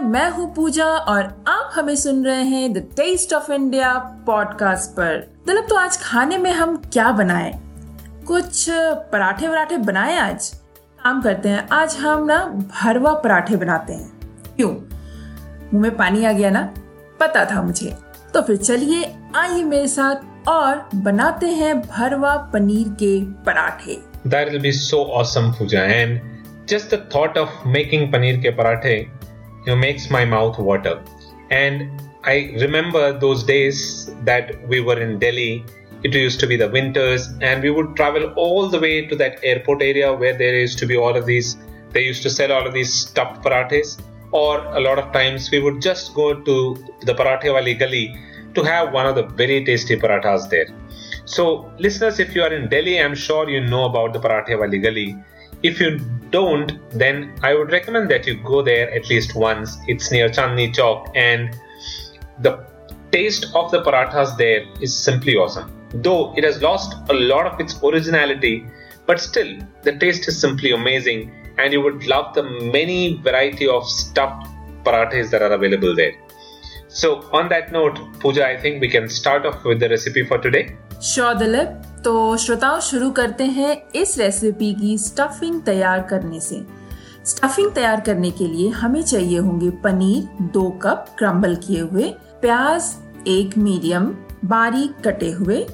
मैं हूँ पूजा और आप हमें सुन रहे हैं the taste of India podcast पर। दिलीप तो आज खाने में हम क्या बनाएँ? कुछ पराठे वराठे बनाए आज? काम करते हैं। आज हम ना भरवा पराठे बनाते हैं। क्यों? मुँह में पानी आ गया ना? पता था मुझे। तो फिर चलिए आइए मेरे साथ और बनाते हैं भरवा पनीर के पराठे। That will be so awesome, Pooja. And just the thought of making paneer ke parathe you know makes my mouth water. And i remember those days that we were in delhi. It used to be the winters and we would travel all the way to that airport area where there used to be all of these they used to sell all of these stuffed parathas, or a lot of times we would just go to the parathe wali gali to have one of the very tasty parathas there. So listeners if you are in delhi i'm sure you know about the parathe wali gali if you don't, then I would recommend that you go there at least once. It's near Chandni Chowk, and the taste of the parathas there is simply awesome. Though it has lost a lot of its originality, but still the taste is simply amazing, and you would love the many variety of stuffed parathas that are available there. So, on that note, Pooja, I think we can start off with the recipe for today. Sure, Dilip. तो श्रोताओं, शुरू करते हैं इस recipe की stuffing तैयार करने से। स्टफिंग तैयार करने के लिए हमें चाहिए होंगे पनीर दो कप क्रम्बल किए हुए, प्याज एक मीडियम बारीक कटे हुए,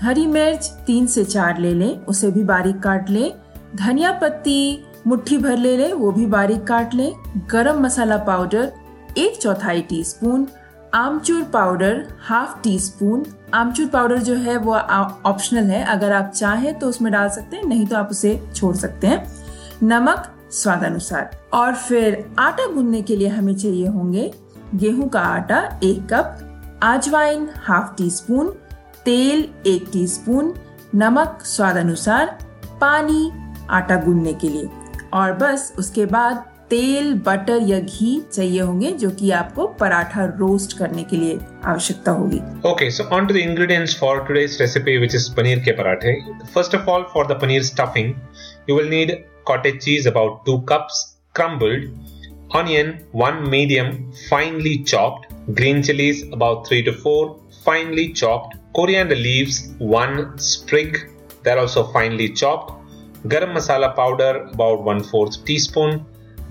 हरी मिर्च तीन से चार ले लें, उसे भी बारीक काट लें, धनिया पत्ती मुट्ठी भर ले लें, वो भी बारीक काट लें, गरम मसाला पाउडर एक चौथाई teaspoon amchur powder half teaspoon amchur powder जो है वो ऑप्शनल है। अगर आप चाहें तो उसमें डाल सकते हैं, नहीं तो आप उसे छोड़ सकते हैं। नमक स्वाद अनुसार और फिर आटा गूंदने के लिए हमें चाहिए होंगे गेहूँ का आटा एक cup ajwain half teaspoon तेल एक टी स्पून नमक स्वाद अनुसार पानी आटा गूंदने के लिए। और बस उसके बाद तेल, बटर या घी चाहिए होंगे, जो कि आपको पराठा रोस्ट करने के लिए आवश्यकता होगी। Okay so on to the ingredients for today's recipe which is paneer के parathe first of all for the paneer stuffing you will need cottage cheese about two cups crumbled onion one medium finely chopped green chillies about three to four finely chopped coriander leaves one sprig they also finely chopped garam masala powder about one fourth teaspoon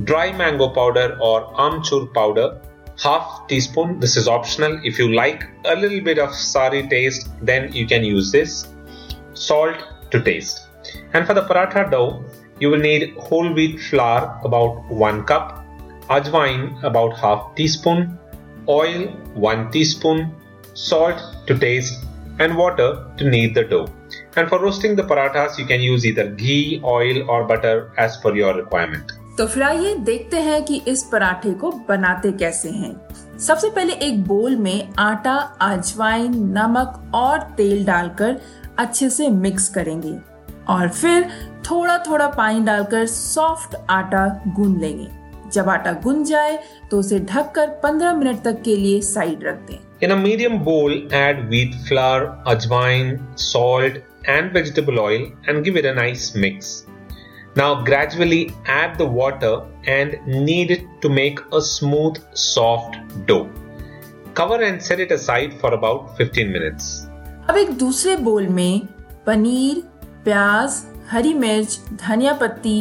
dry mango powder or amchur powder half teaspoon this is optional. If you like a little bit of sari taste then you can use this salt to taste. And for the paratha dough you will need whole wheat flour about 1 cup ajwain about half teaspoon oil 1 teaspoon salt to taste and water to knead the dough. And for roasting the parathas you can use either ghee oil or butter as per your requirement तो फिर आइए देखते हैं कि इस पराठे को बनाते कैसे हैं। सबसे पहले एक बोल में आटा अजवाइन नमक और तेल डालकर अच्छे से मिक्स करेंगे। और फिर थोड़ा थोड़ा पानी डालकर सॉफ्ट आटा गूंद लेंगे। जब आटा गुन जाए तो उसे ढककर 15 मिनट तक के लिए साइड रख दें। In a medium bowl, add wheat flour, ajwain, salt, and vegetable oil and give it a. Now gradually add the water and knead it to make a smooth soft dough. Cover and set it aside for about 15 minutes. अब एक दूसरे बोल में पनीर प्याज हरी मिर्च धनिया पत्ती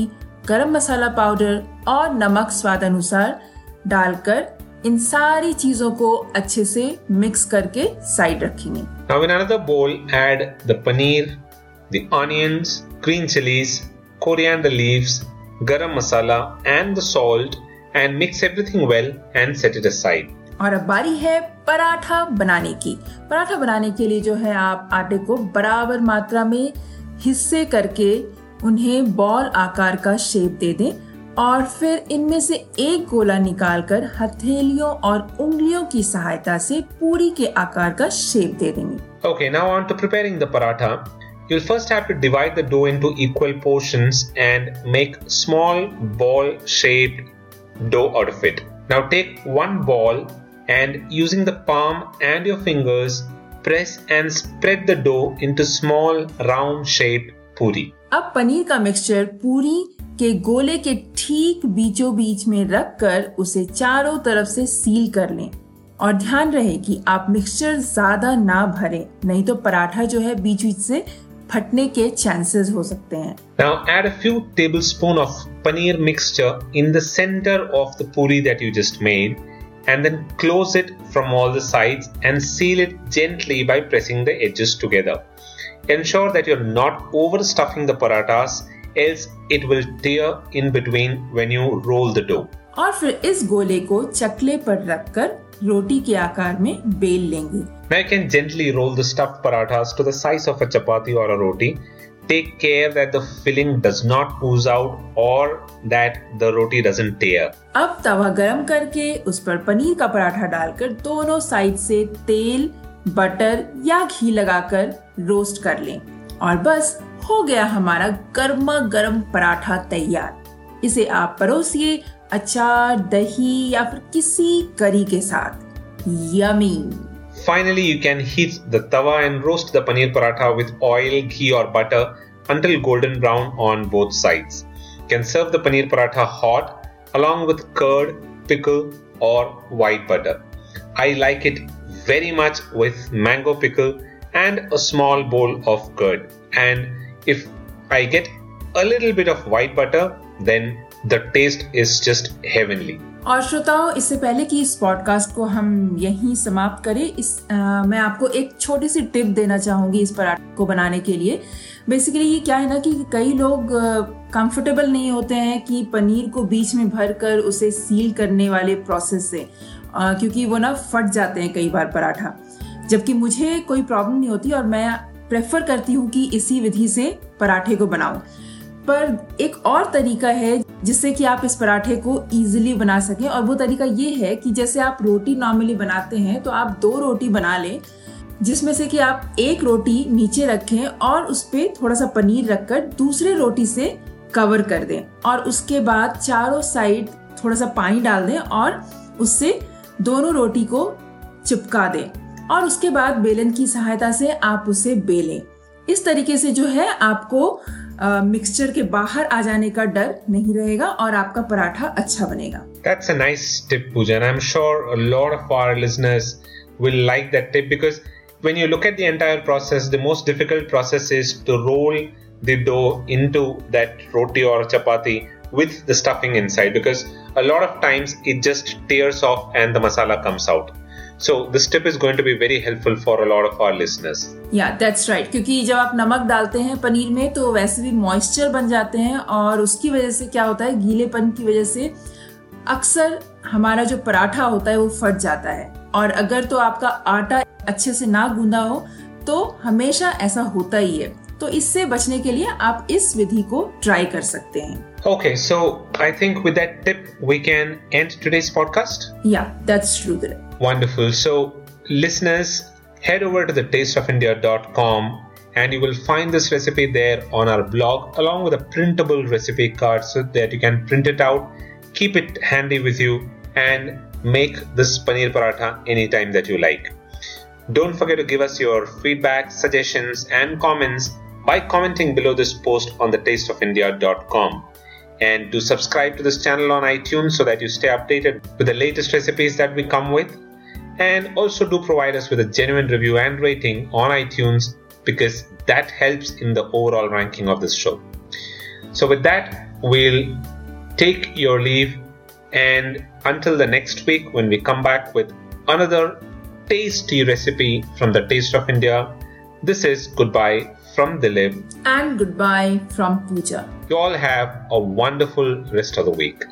गरम मसाला पाउडर और नमक स्वाद अनुसार डालकर इन सारी चीजों को अच्छे से मिक्स करके साइड रखेंगे Now in another bowl add the paneer, the onions, green chilies, coriander leaves, garam masala and the salt and mix everything well and set it aside. और अब बारी है पराठा बनाने की पराठा बनाने के लिए जो है आप आटे को बराबर मात्रा में हिस्से करके उन्हें बॉल आकार का शेप दे दें और फिर इनमें से एक गोला निकालकर हथेलियों और उंगलियों की सहायता से पूरी के आकार का शेप दे देंगे Okay, now on to preparing the paratha. You'll first have to divide the dough into equal portions and make small ball shaped dough out of it. Now take one ball and using the palm and your fingers press and spread the dough into small round shaped puri. अब पनीर का mixture पूरी के गोले के ठीक बीचों बीच में रखकर उसे चारों तरफ़ से सील कर लें और ध्यान रहे कि आप मिक्सचर ज़्यादा ना भरें नहीं तो पराठा जो है बीच बीच से फटने के चांसेस हो सकते हैं Now add a few tablespoon of paneer mixture in the center of the puri that you just made and then close it from all the sides and seal it gently by pressing the edges together. Ensure that you're not overstuffing the parathas else it will tear in between when you roll the dough. और फिर इस गोले को चकले पर रखकर रोटी के आकार में बेल लेंगे। मैं can gently roll the stuffed parathas to the size of a chapati और a roti take care that the filling does not ooze out और that the roti doesn't tear अब तवा गरम करके उस पर पनीर का पराठा डालकर दोनों साइड से तेल बटर या घी लगाकर रोस्ट कर लें। और बस हो गया हमारा गर्मा गर्म पराठा तैयार। इसे आप परोसिए अचार दही या फिर किसी करी के साथ yummy Finally, you can heat the tawa and roast the paneer paratha with oil, ghee, or butter until golden brown on both sides. You can serve the paneer paratha hot along with curd, pickle, or white butter. I like it very much with mango pickle and a small bowl of curd. And if I get a little bit of white butter, then the taste is just heavenly. और श्रोताओं इससे पहले कि इस podcast को हम यहीं समाप्त करें इस आ, मैं आपको एक छोटी सी टिप देना चाहूँगी इस पराठे को बनाने के लिए। बेसिकली ये क्या है ना कि कई लोग कंफर्टेबल नहीं होते हैं कि पनीर को बीच में भर कर उसे सील करने वाले प्रोसेस से आ, क्योंकि वो ना फट जाते हैं कई बार पराठा। जबकि मुझे कोई प्रॉब्लम नहीं होती और मैं प्रेफर करती हूँ कि इसी विधि से पराठे को बनाऊँ। पर एक और तरीका है जिससे कि आप इस पराठे को इजीली बना सकें। और वो तरीका ये है कि जैसे आप रोटी नॉर्मली बनाते हैं तो आप दो रोटी बना लें, जिसमें से कि आप एक रोटी नीचे रखें और उस पर थोड़ा सा पनीर रखकर दूसरे रोटी से कवर कर दें। और उसके बाद चारों साइड थोड़ा सा पानी डाल दें और उससे दोनों रोटी को चिपका दें। और उसके बाद बेलन की सहायता से आप उसे बेलें। इस तरीके से जो है आपको मिक्सचर के बाहर आ जाने का डर नहीं रहेगा और आपका पराठा अच्छा बनेगा That's a nice tip, Pooja, and I'm sure a lot of our listeners will like that tip because when you look at the entire process, the most difficult process is to roll the dough into that roti or chapati with the stuffing inside because a lot of times it just tears off and the masala comes out. So, this tip is going to be very helpful for a lot of our listeners. Yeah that's right क्योंकि जब आप नमक डालते हैं पनीर में तो वैसे भी मॉइस्चर बन जाते हैं और उसकी वजह से क्या होता है? गीलेपन की वजह से अक्सर हमारा जो पराठा होता है, वो फट जाता है। और अगर तो आपका आटा अच्छे से ना गूंदा हो तो हमेशा ऐसा होता ही है। तो इससे बचने के लिए आप इस विधि को ट्राई कर सकते हैं Okay, so I think with that tip we can end today's podcast. या that's true Wonderful. So, listeners, head over to the tasteofindia.com and you will find this recipe there on our blog along with a printable recipe card so that you can print it out, keep it handy with you, and make this paneer paratha anytime that you like. Don't forget to give us your feedback, suggestions, and comments by commenting below this post on thetasteofindia.com. And do subscribe to this channel on iTunes so that you stay updated with the latest recipes that we come with. And also do provide us with a genuine review and rating on iTunes because that helps in the overall ranking of this show. So, with that, we'll take your leave. And until the next week, when we come back with another tasty recipe from the Taste of India, this is goodbye from Dilip. And goodbye from Pooja. You all have a wonderful rest of the week.